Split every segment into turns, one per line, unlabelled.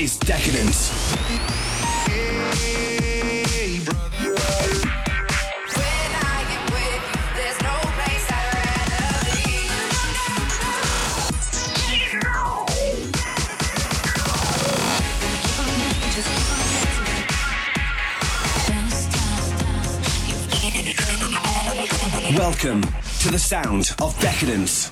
is Decadence. Welcome to the sound of decadence.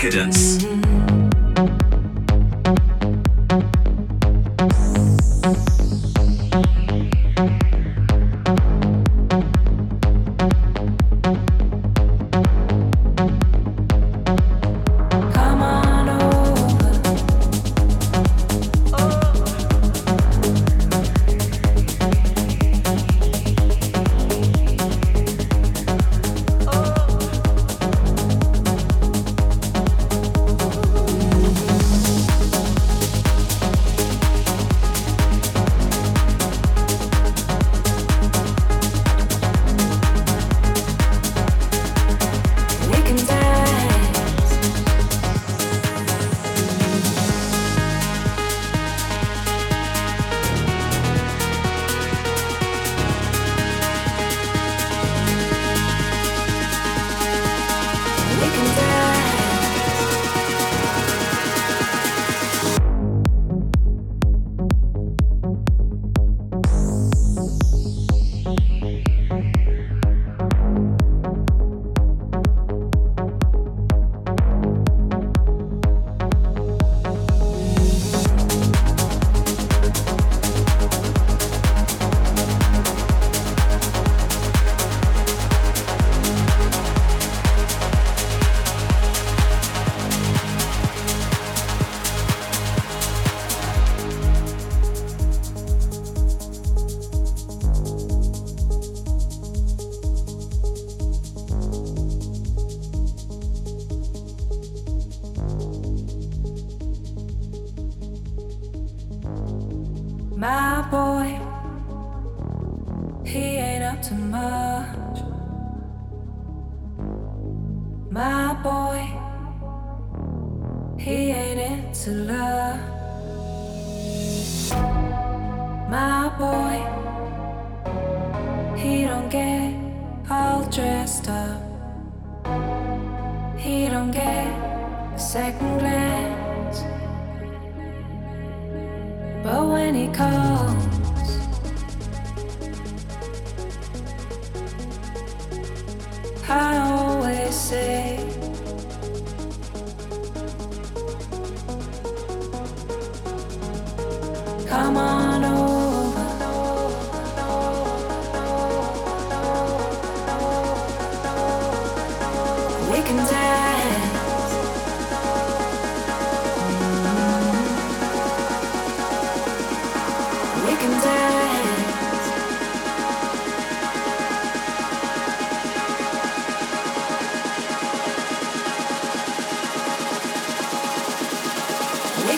Decadence.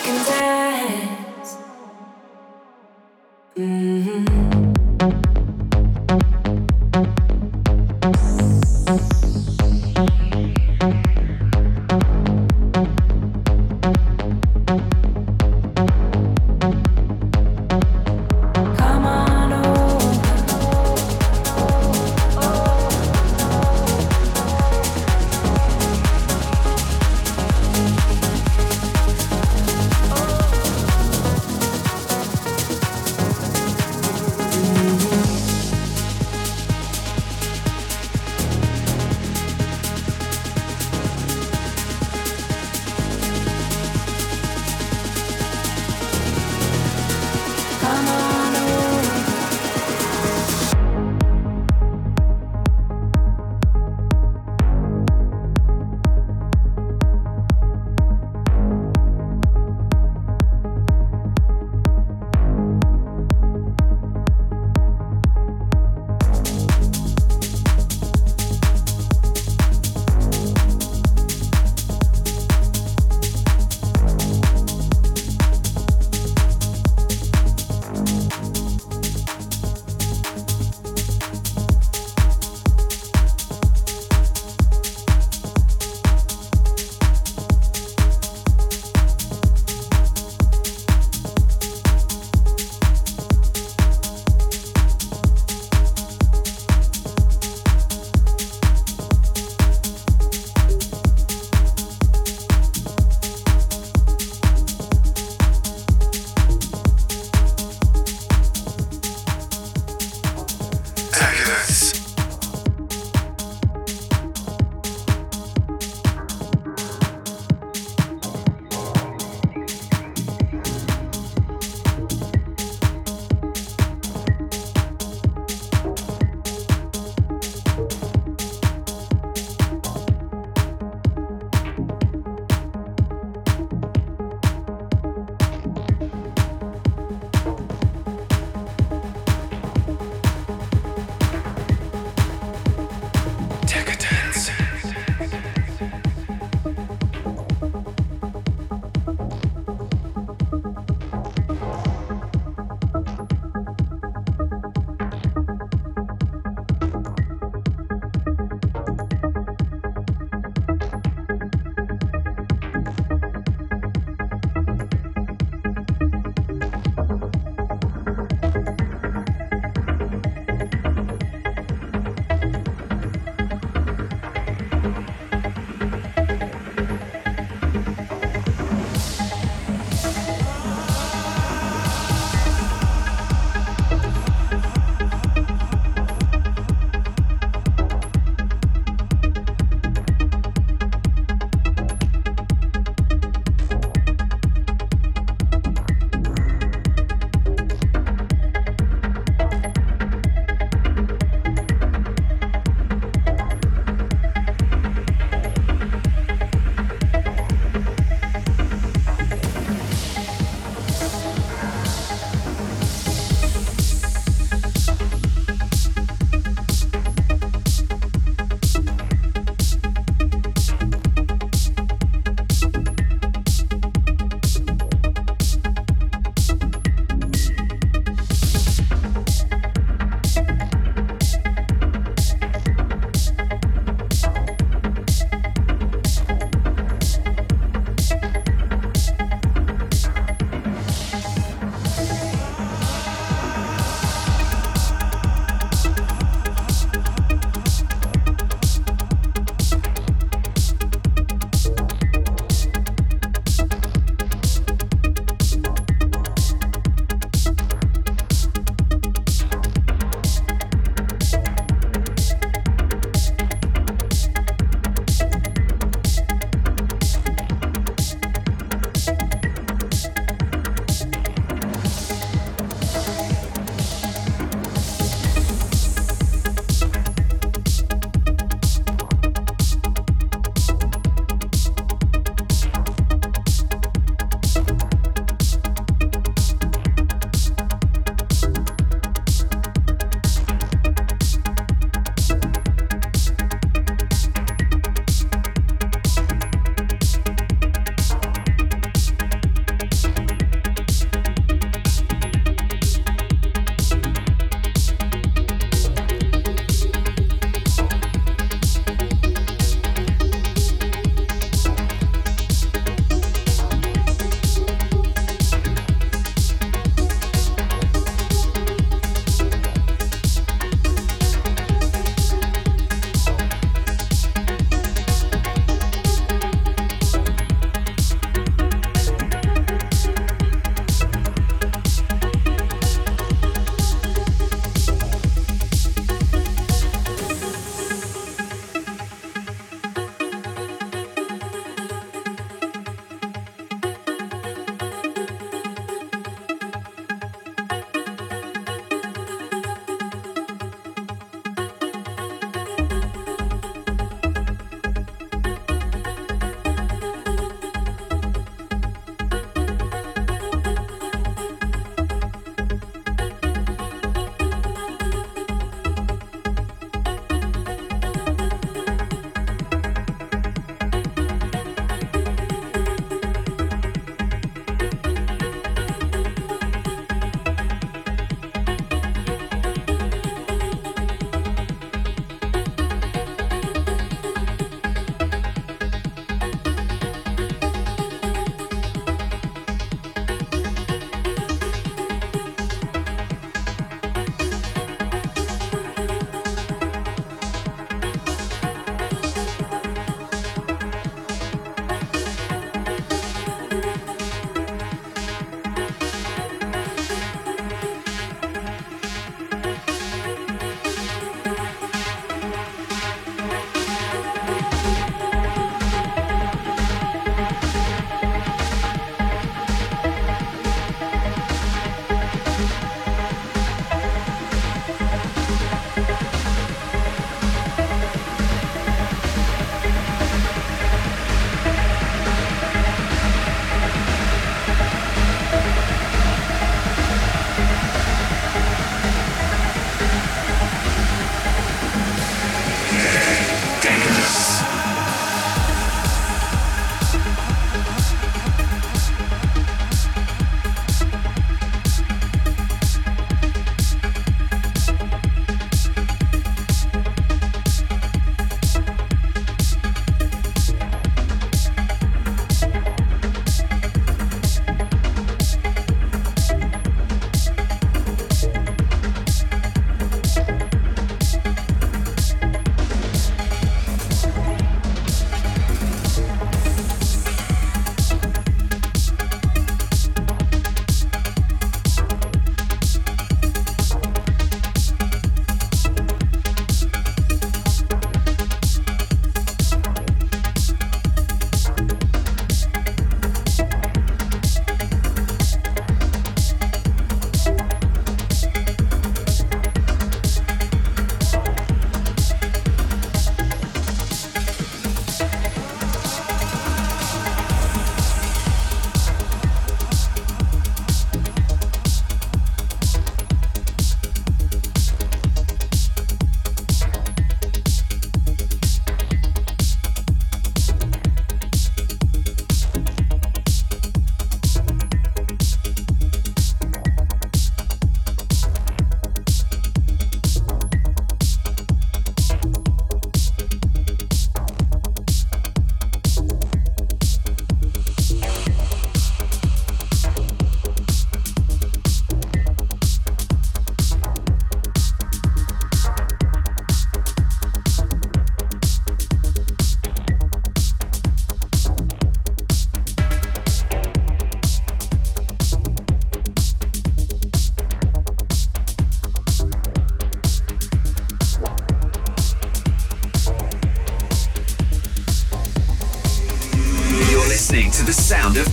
can tell.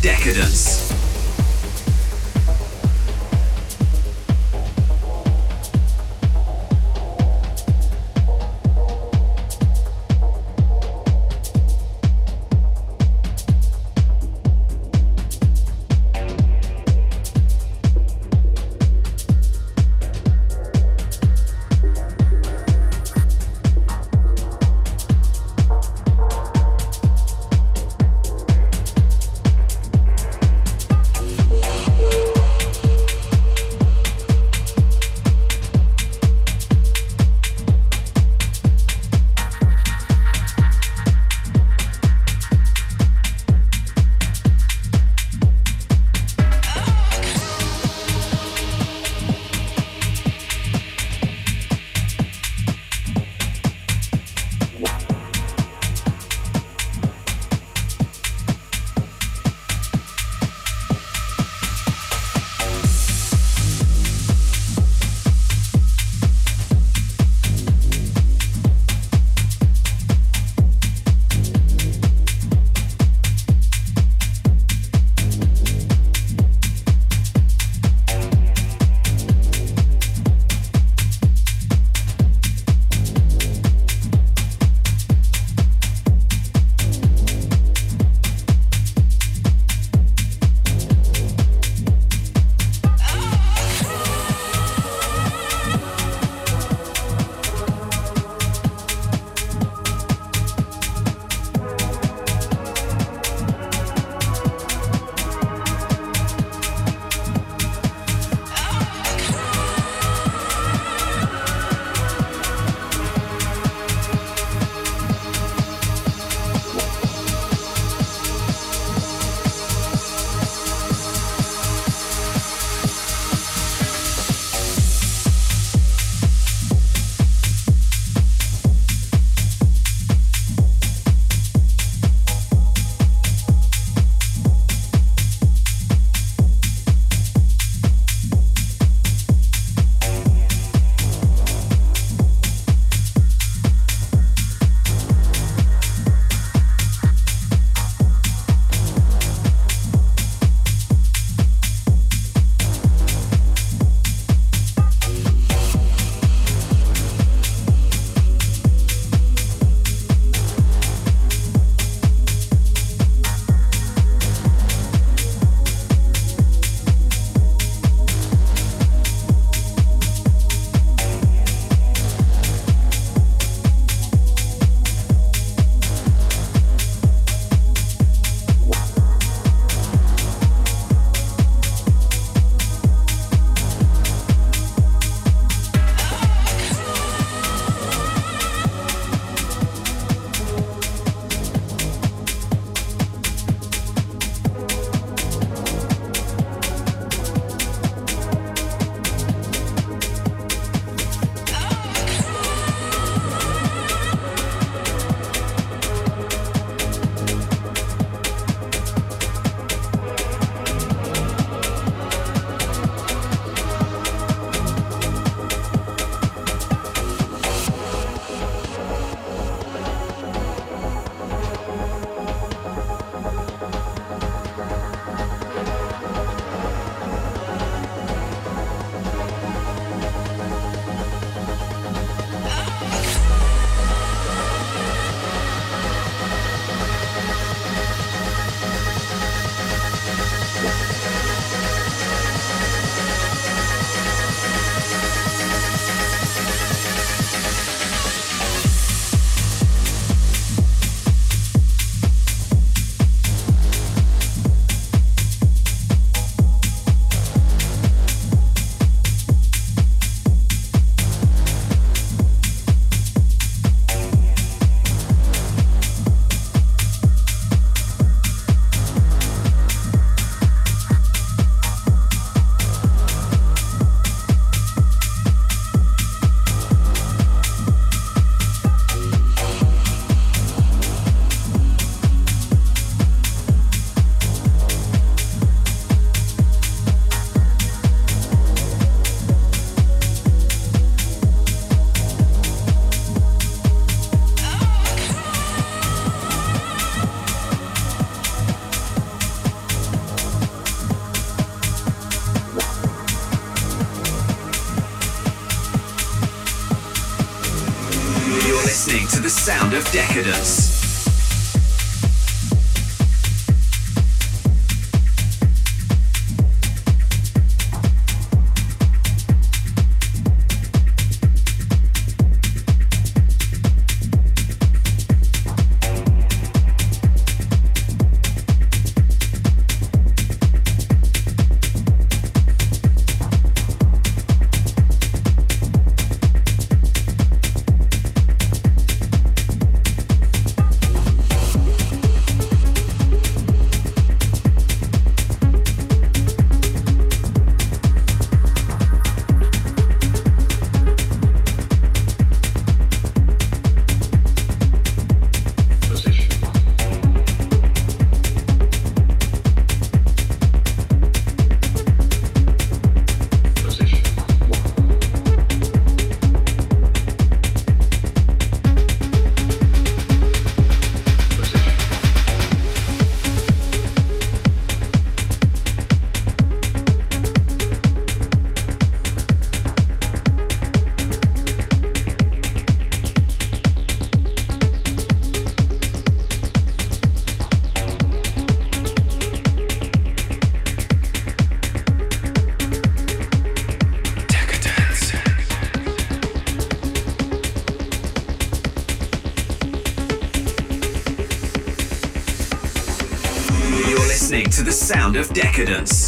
Decadence. Of decadence. Of decadence.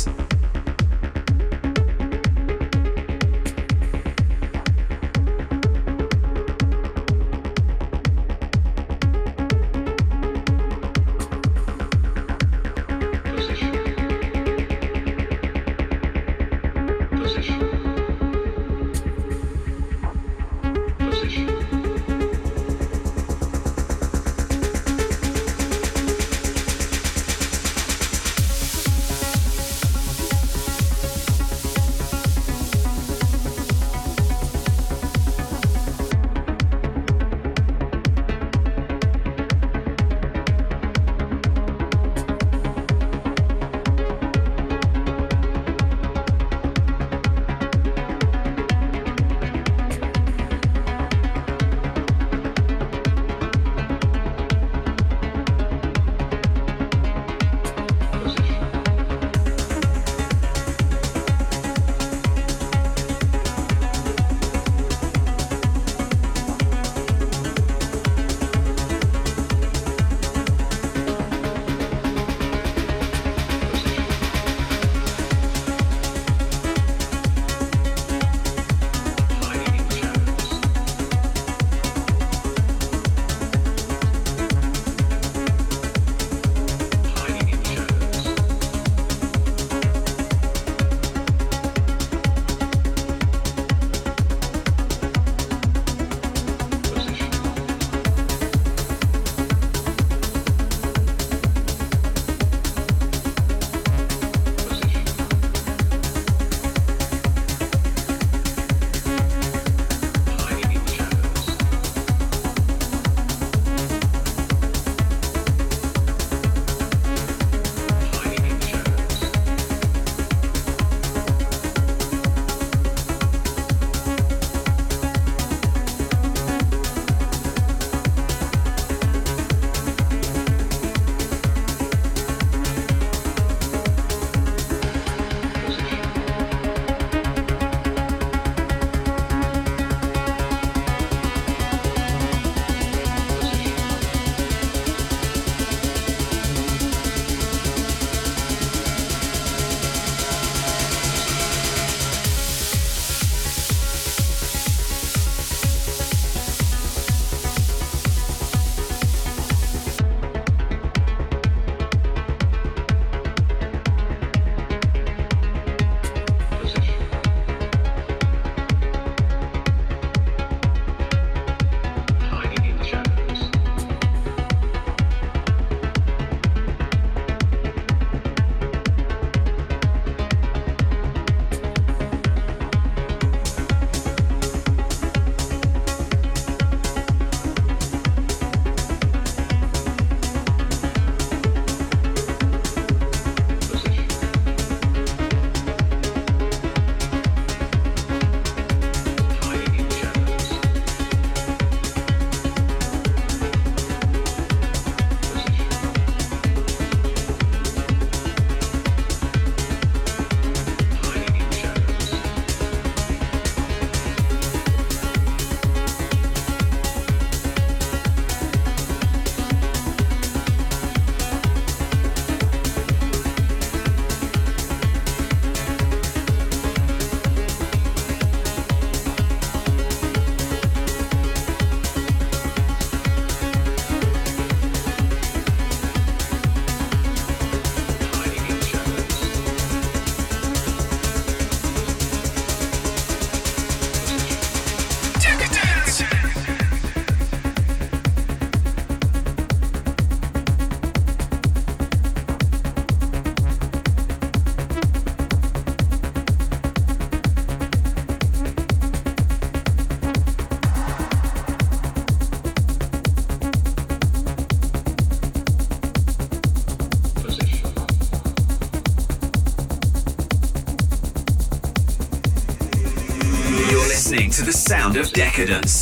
To the sound of decadence.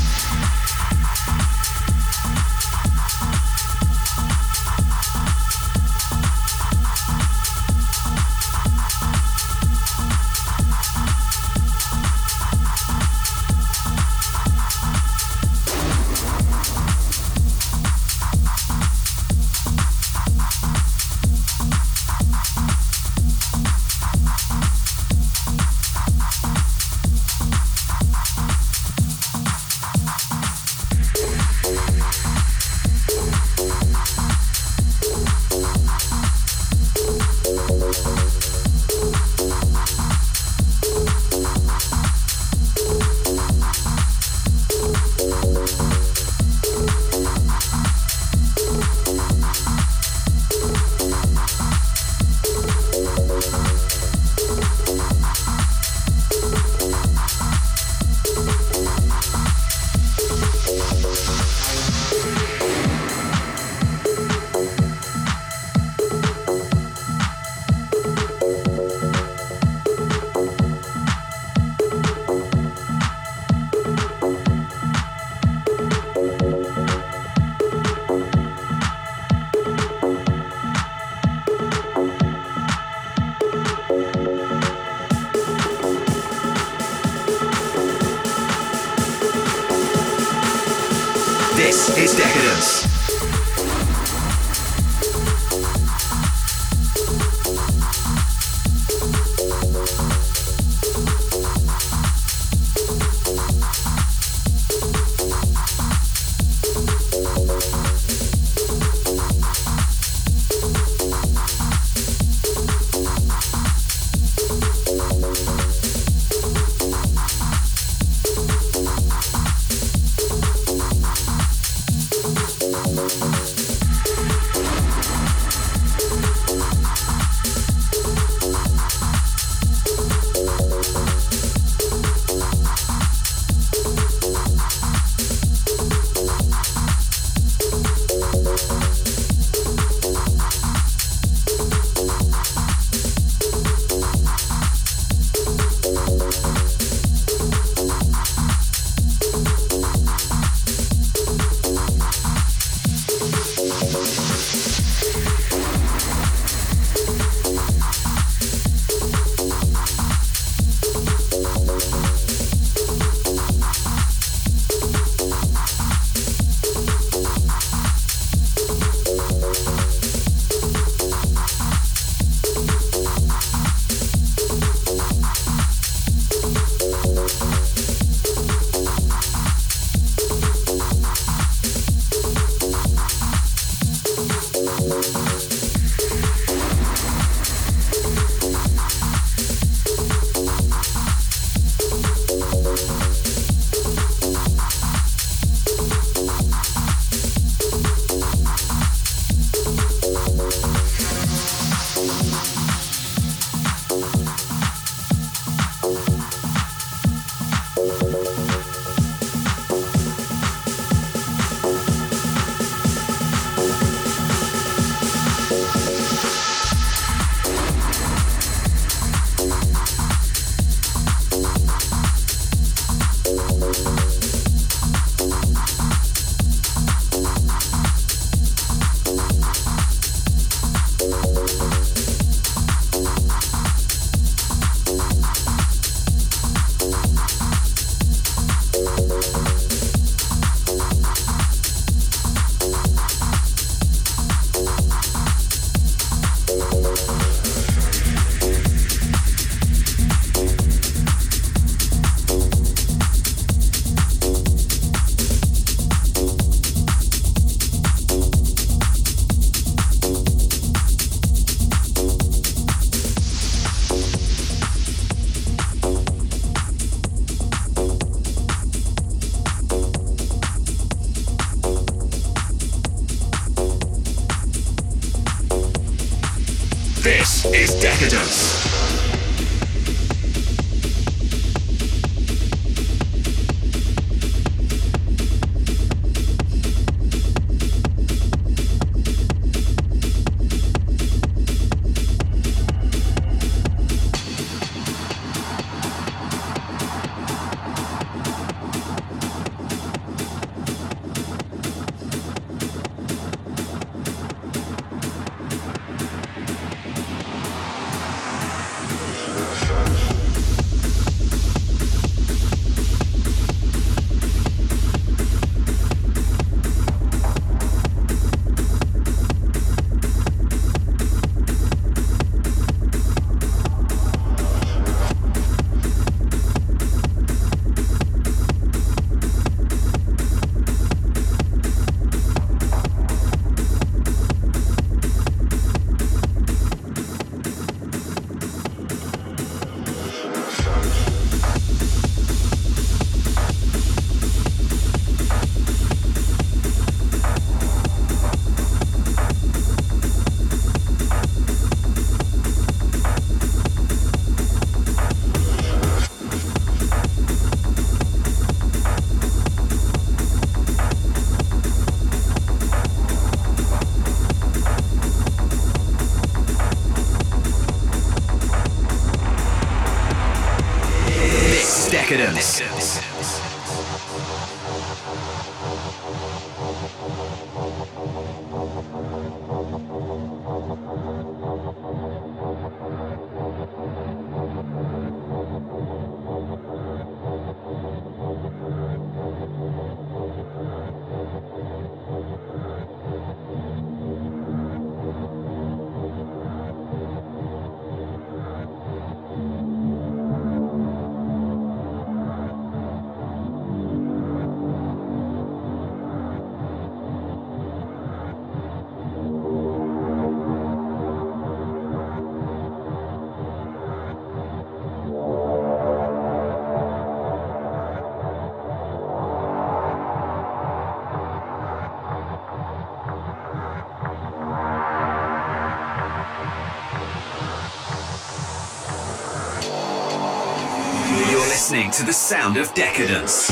to the sound of decadence.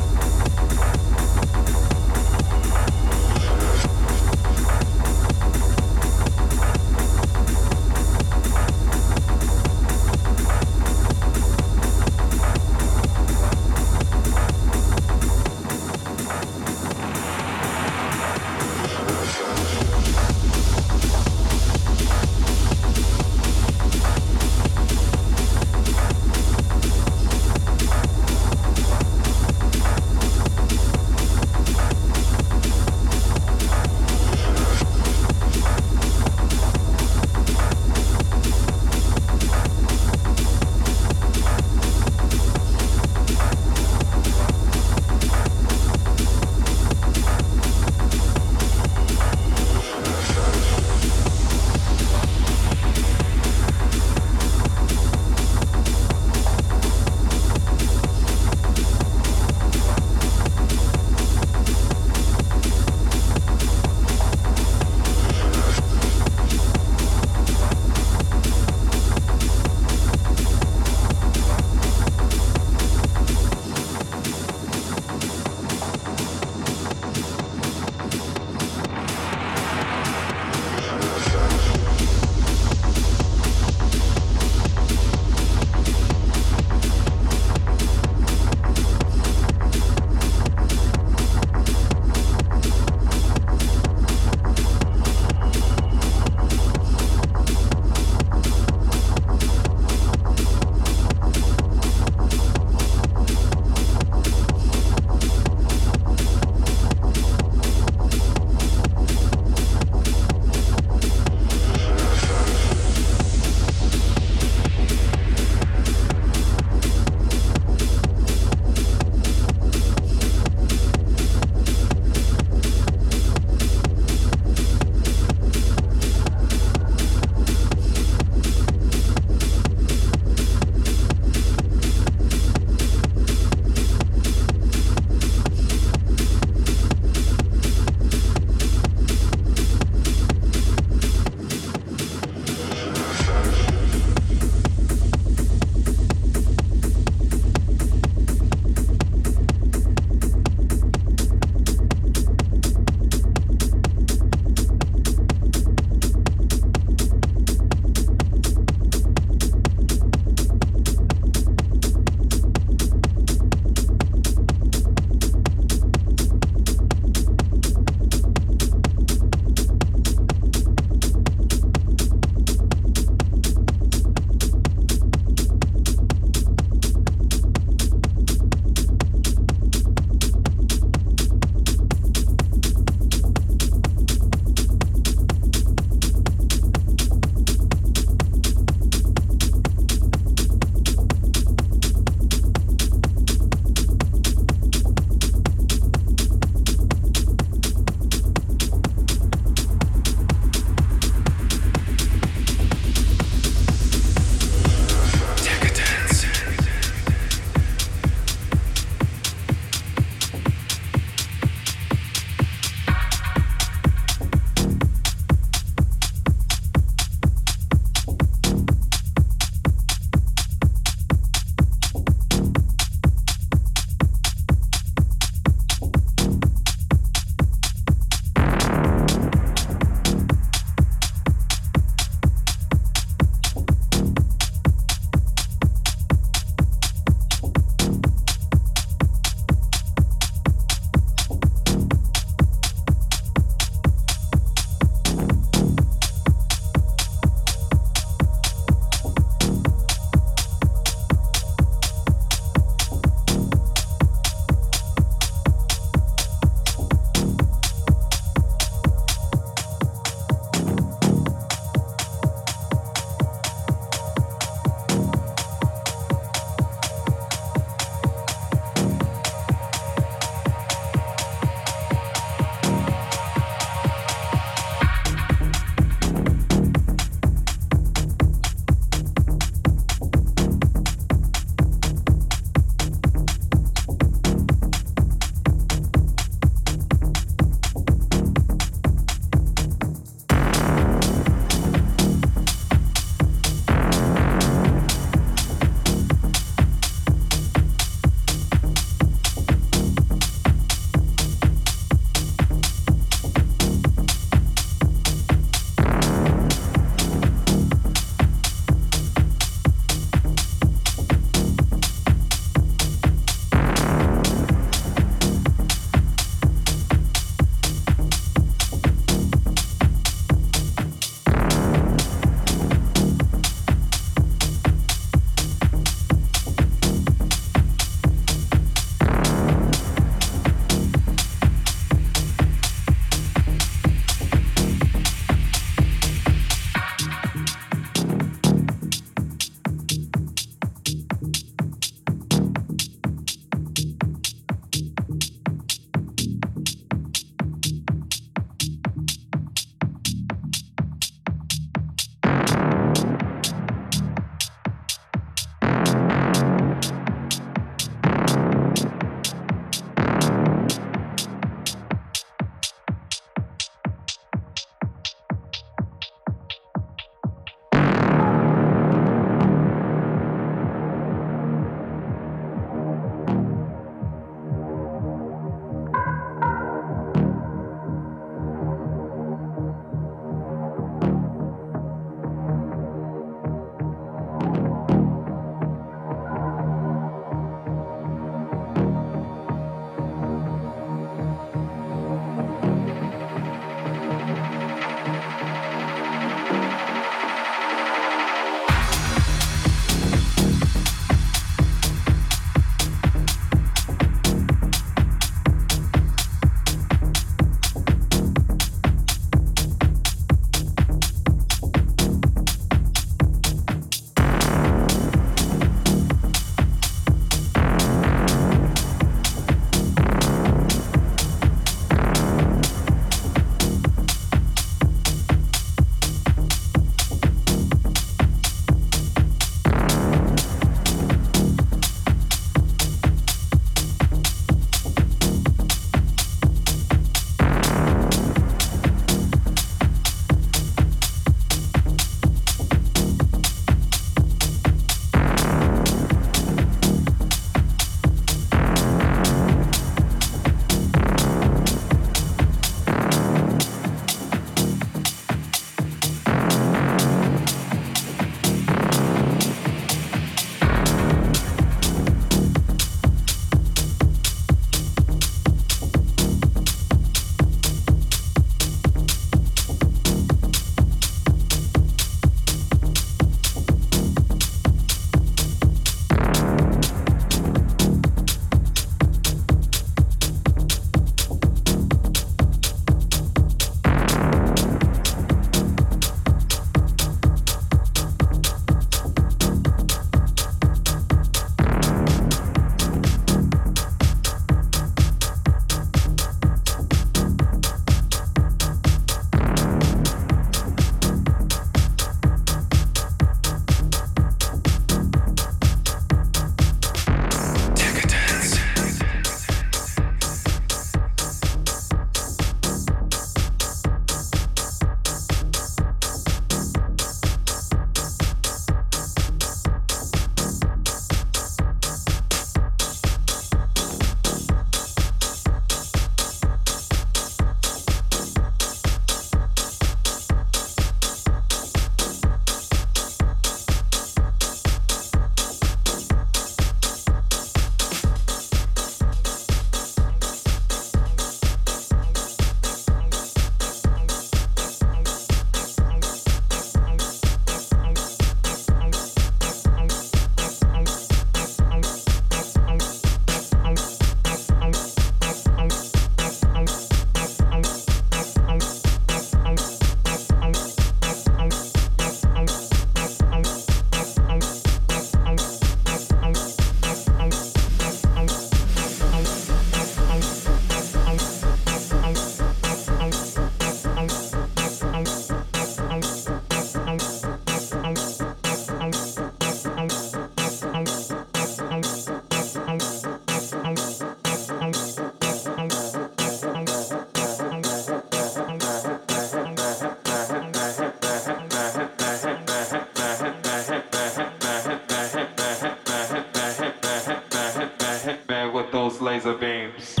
laser beams.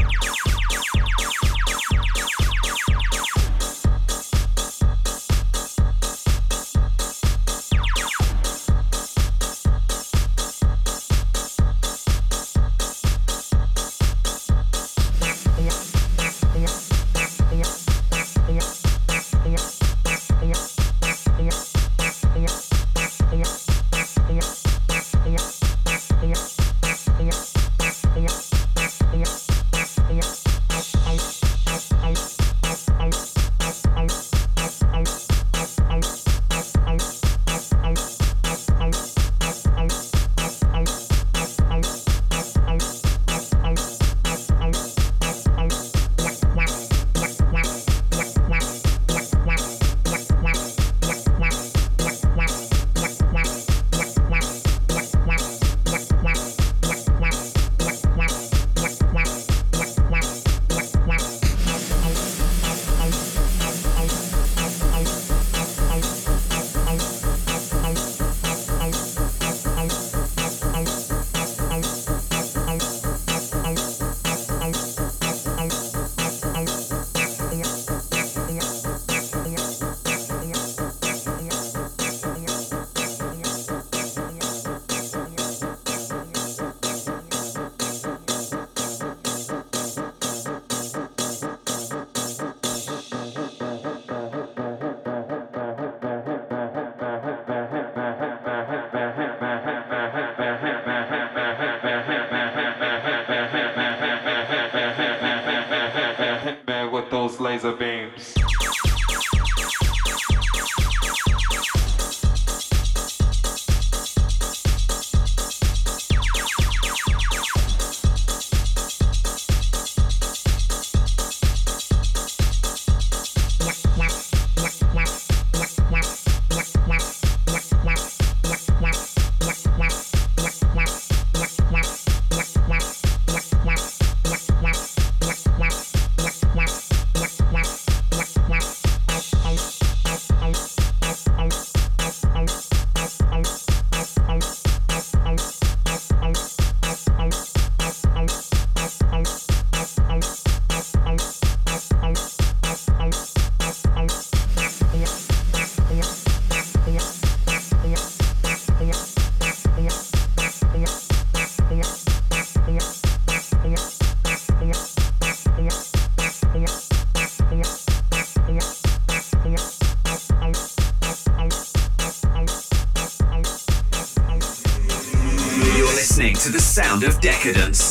Sound of decadence.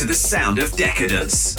To the sound of decadence.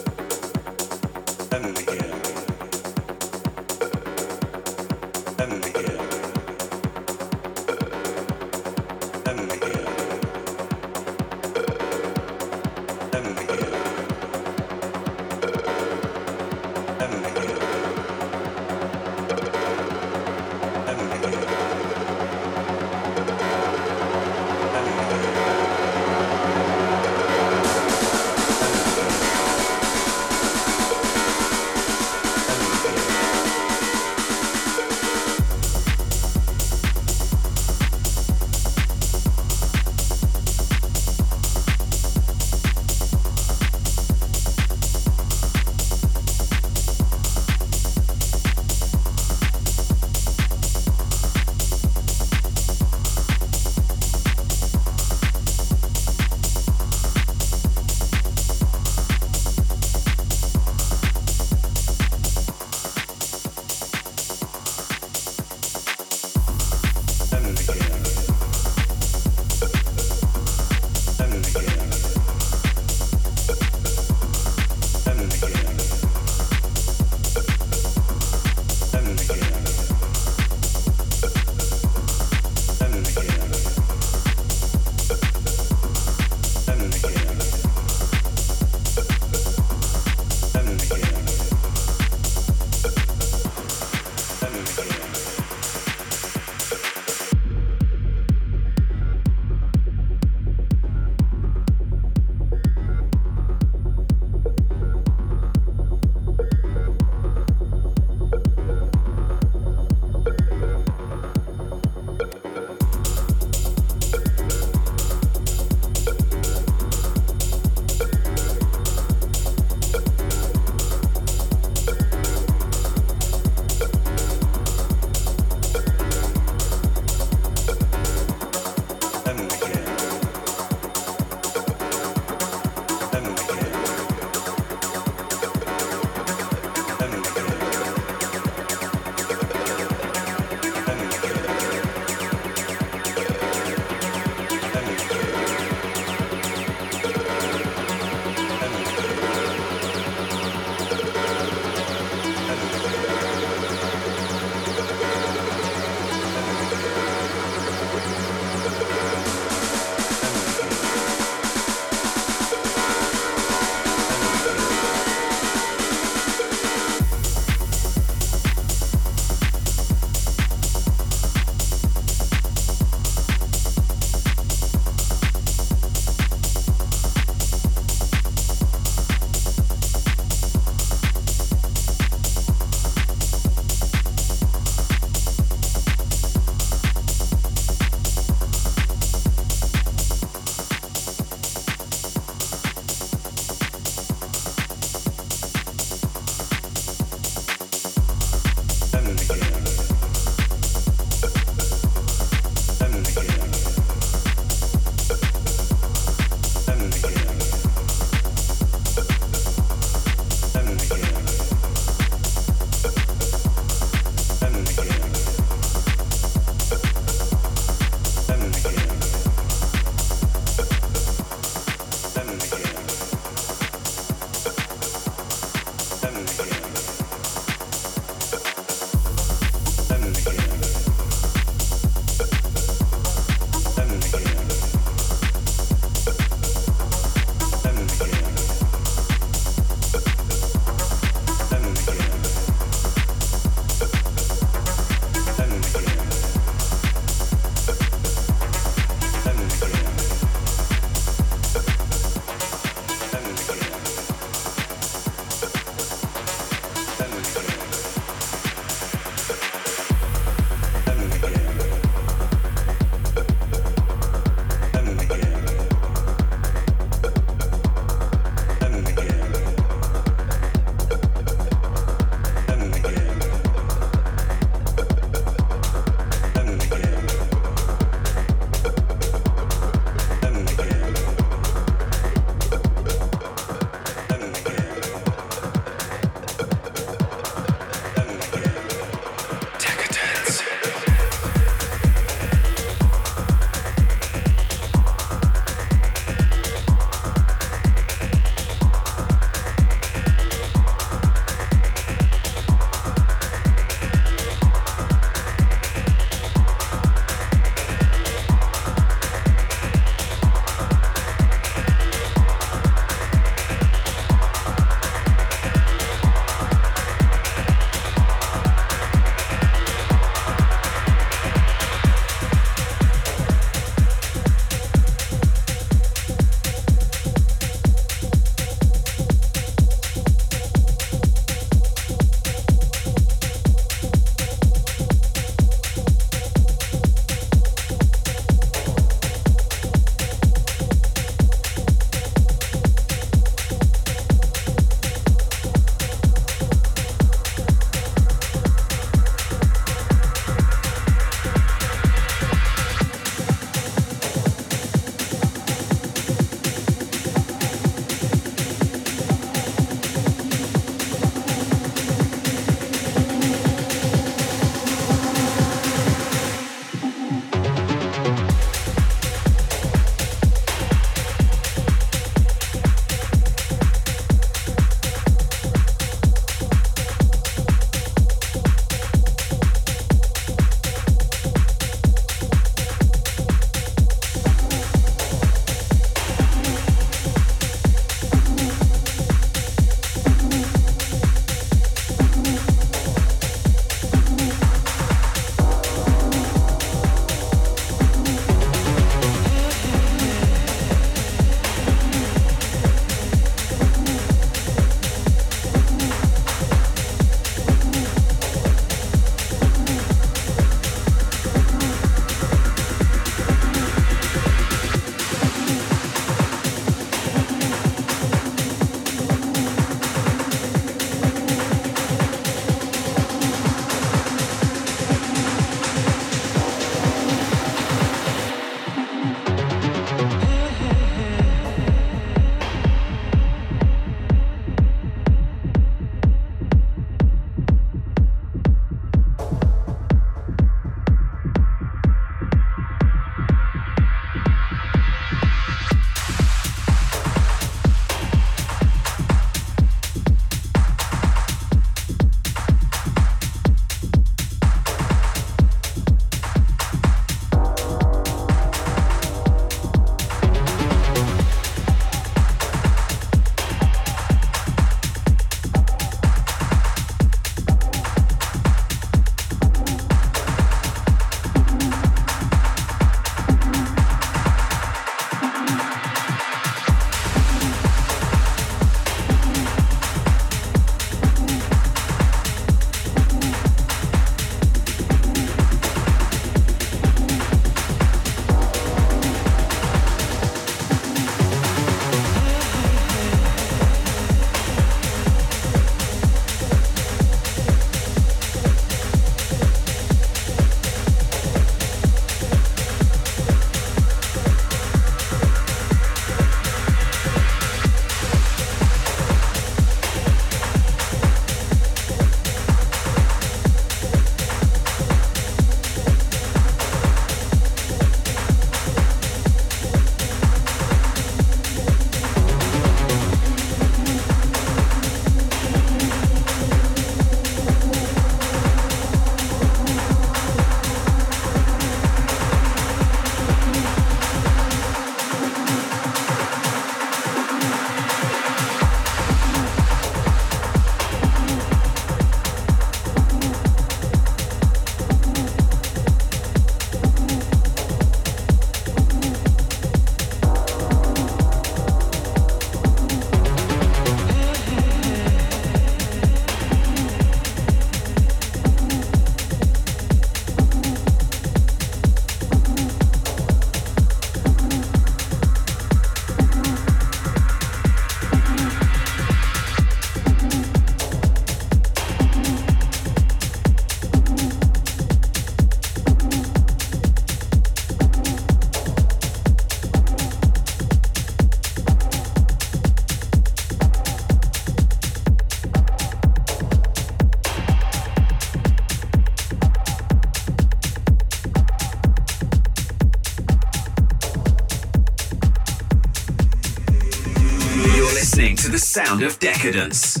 The sound of decadence.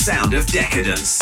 Sound of decadence.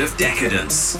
Of decadence.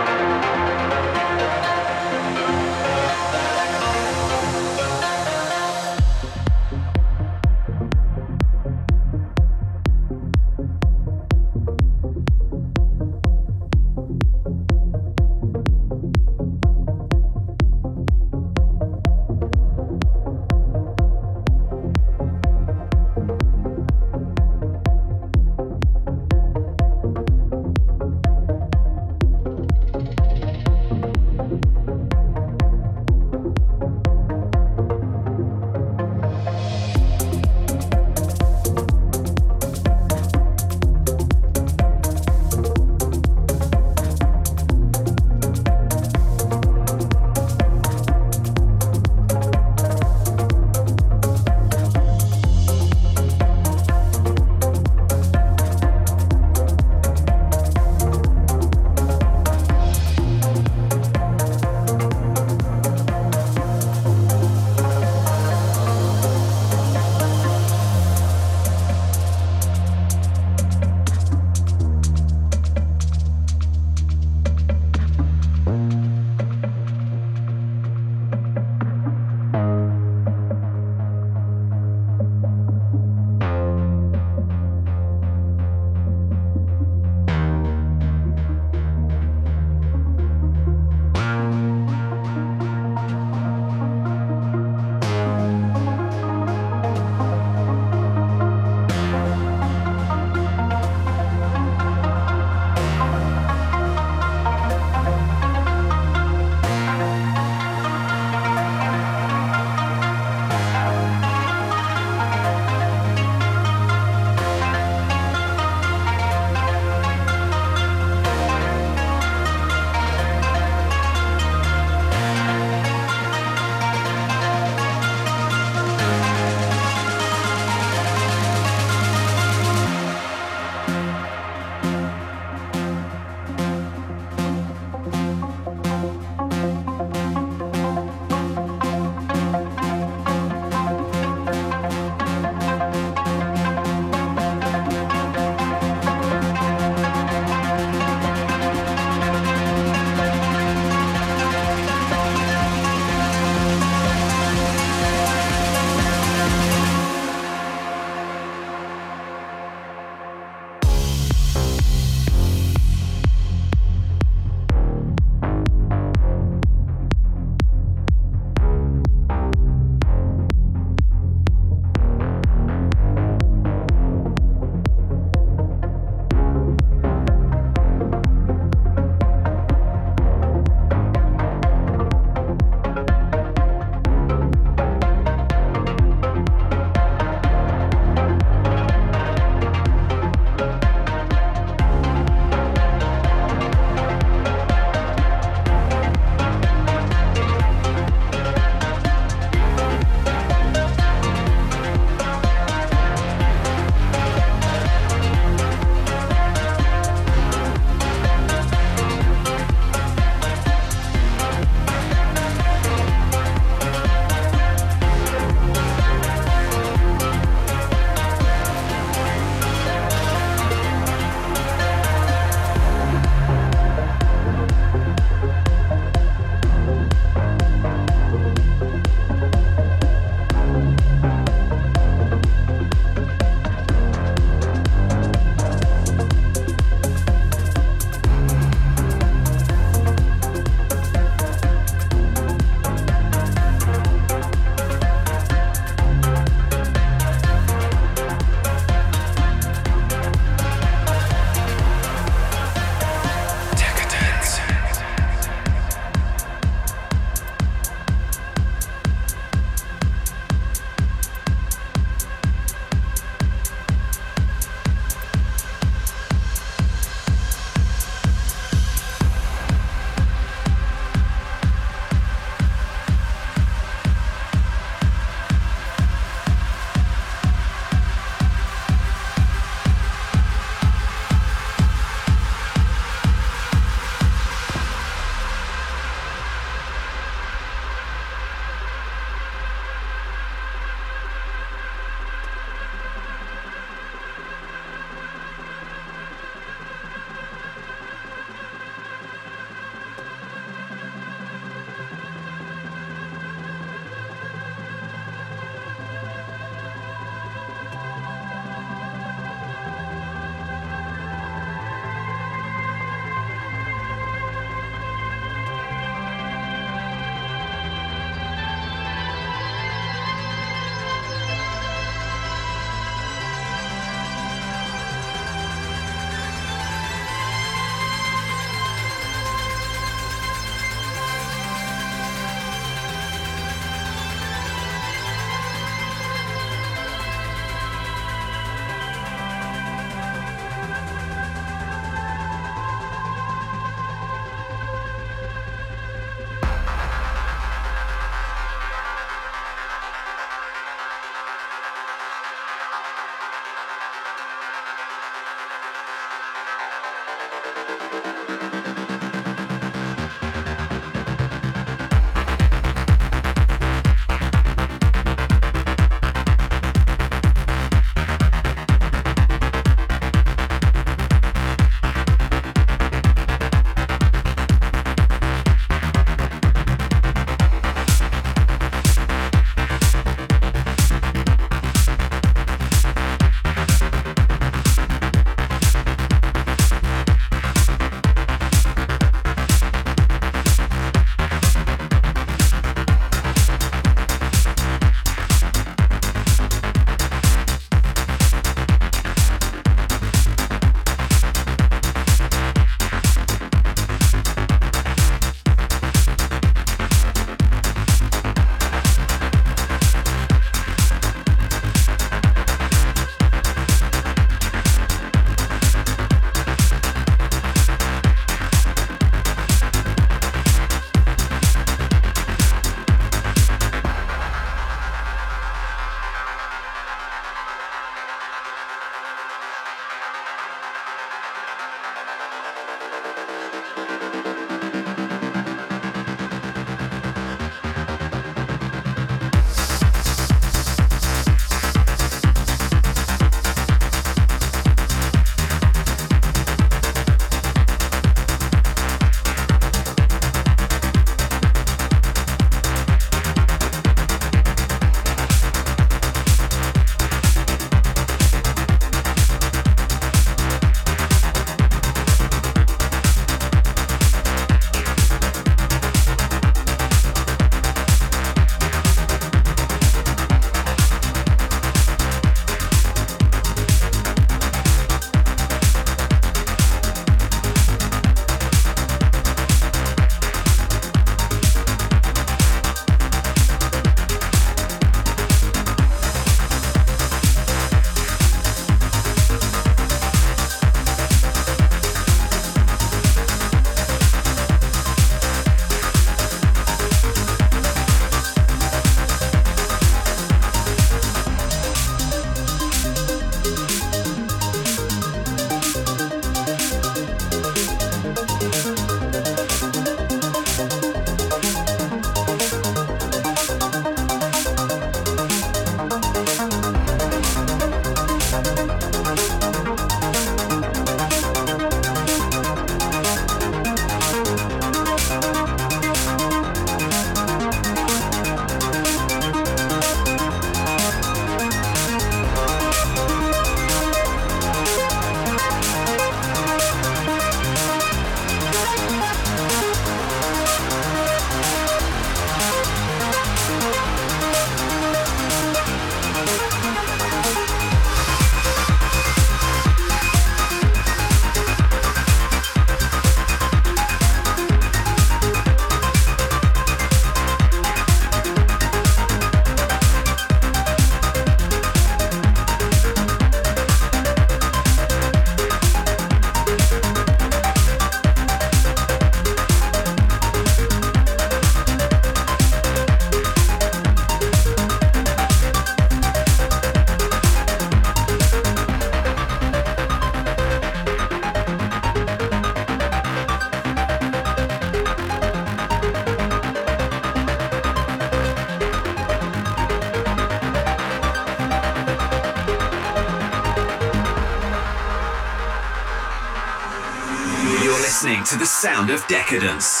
Decadence.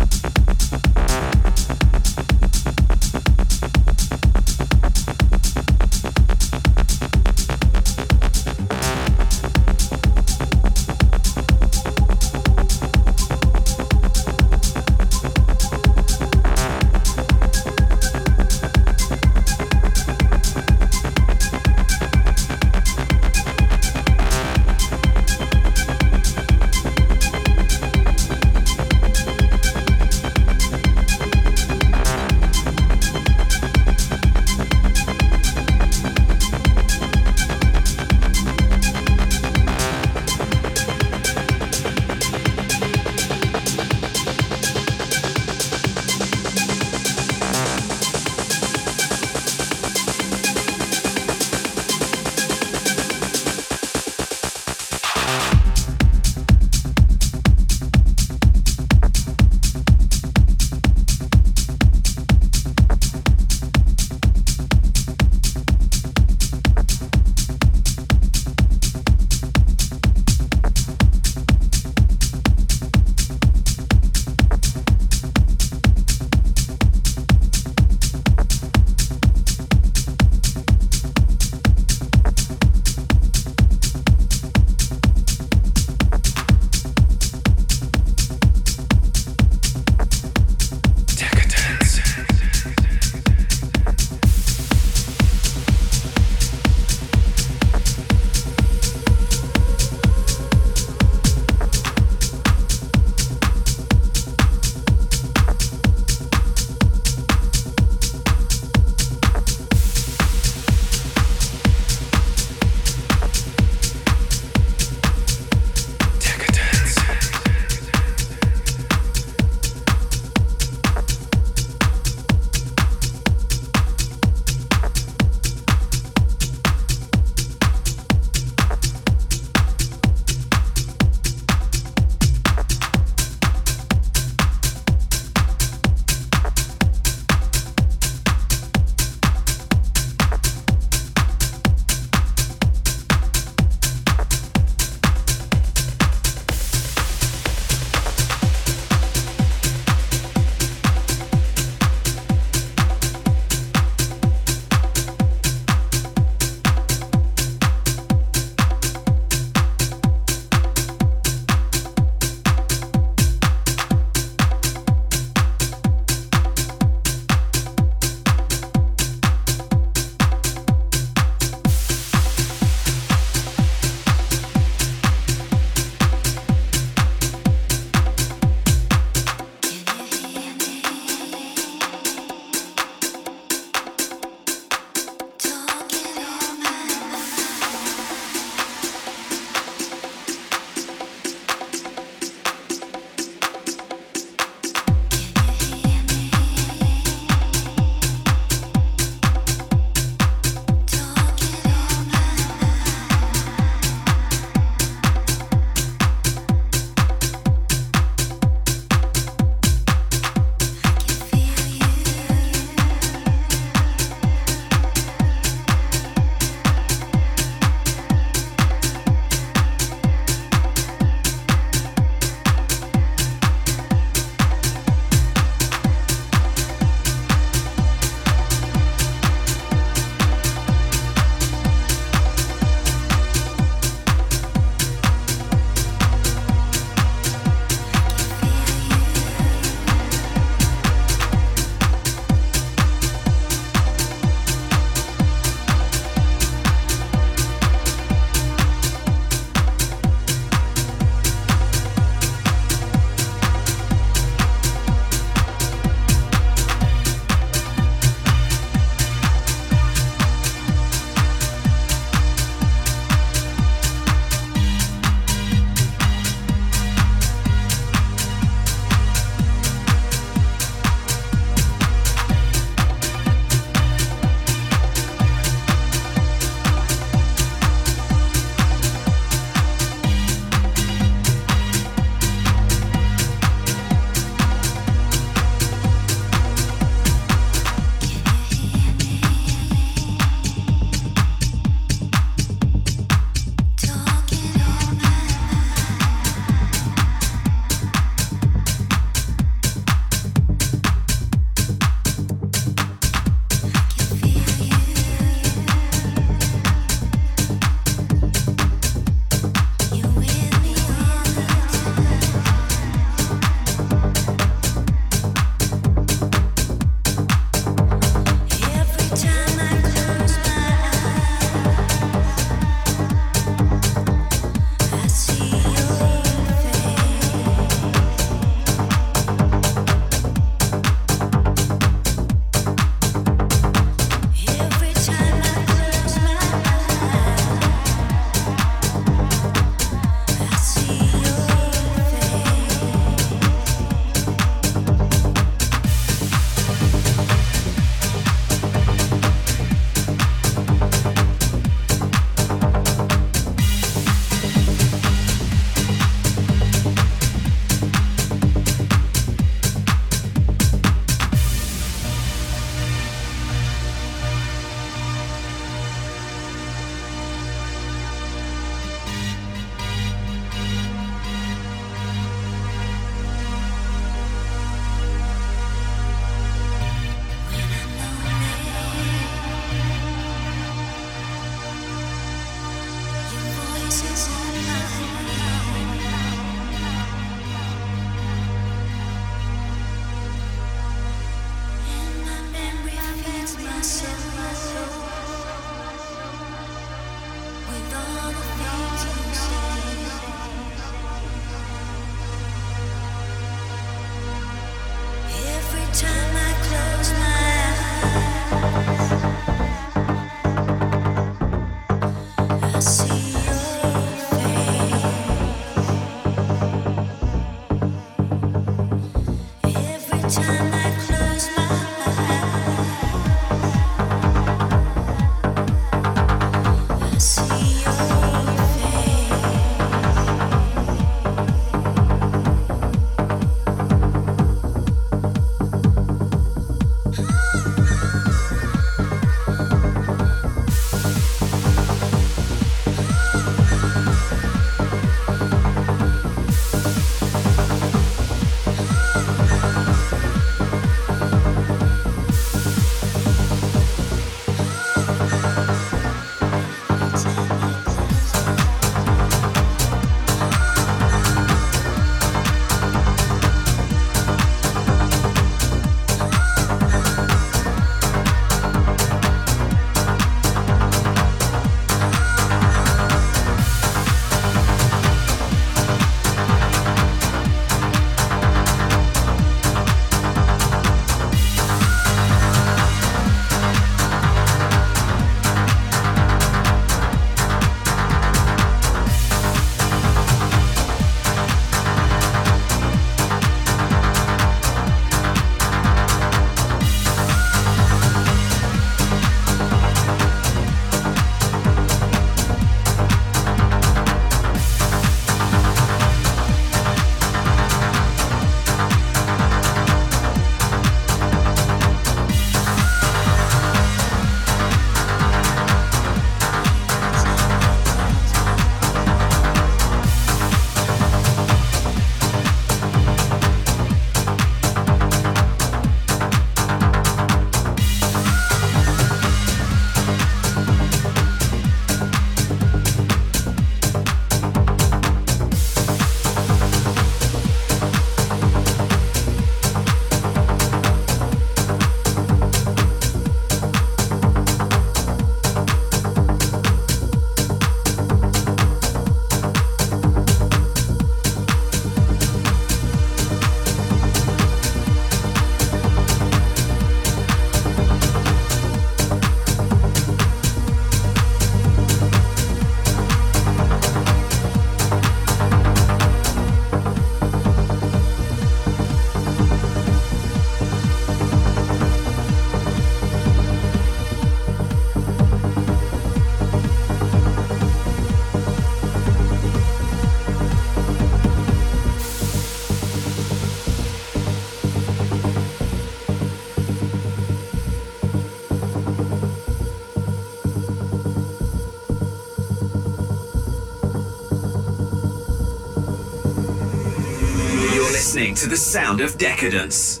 To the sound of decadence.